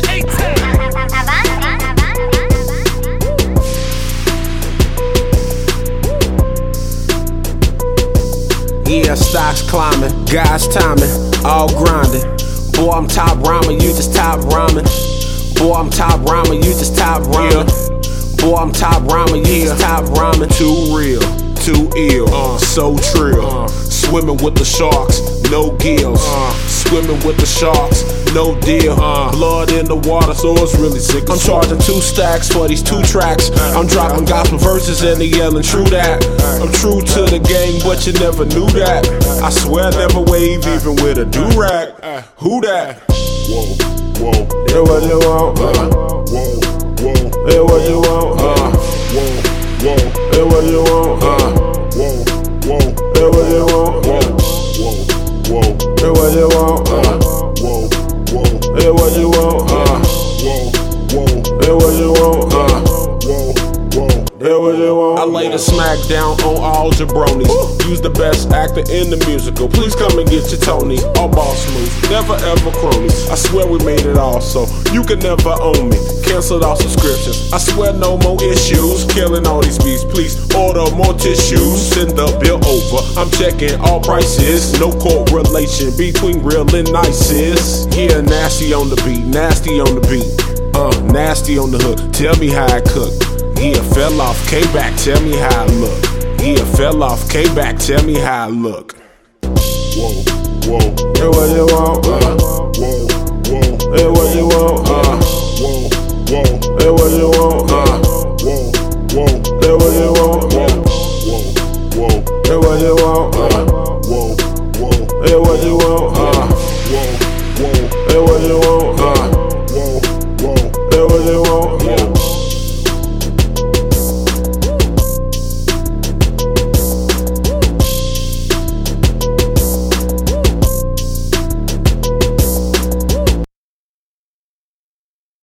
the. Yeah, stocks climbing, guys timing, all grinding. Boy, I'm top rhyming, you just top rhyming. Boy, I'm top rhyming, you just top rhyming. Boy, I'm top rhyming, you just top rhyming. Too real, too ill, uh. so trill. Uh. Swimming with the sharks, no gills. Uh. Swimming with the sharks, no deal. Uh. Blood in the water, so it's really sick. I'm charging two stacks for these two tracks. Uh. I'm dropping gospel verses and they yelling true that. I'm true to the game, but you never knew that. I swear I never wave even with a do rag. Who that? Whoa, whoa, Yeah, what you want? Uh, whoa, whoa, yeah, what you want? What you want? Uh, whoa, whoa, yeah, what you want? Uh, I lay the smack down on all jabronis. Use the best actor in the musical. Please come and get your Tony. All boss moves, never ever cronies. I swear we made it all, so you can never own me. Canceled all subscriptions. I swear no more issues. Killing all these beats. Please order more tissues. Send the bill over. I'm checking all prices. No correlation between real and nice is. Yeah, nasty on the beat, nasty on the beat. Uh, nasty on the hook. Tell me how I cook. Yeah, fell off, came back, tell me how I look. Yeah, fell off, came back, tell me how I look. Whoa, whoa, what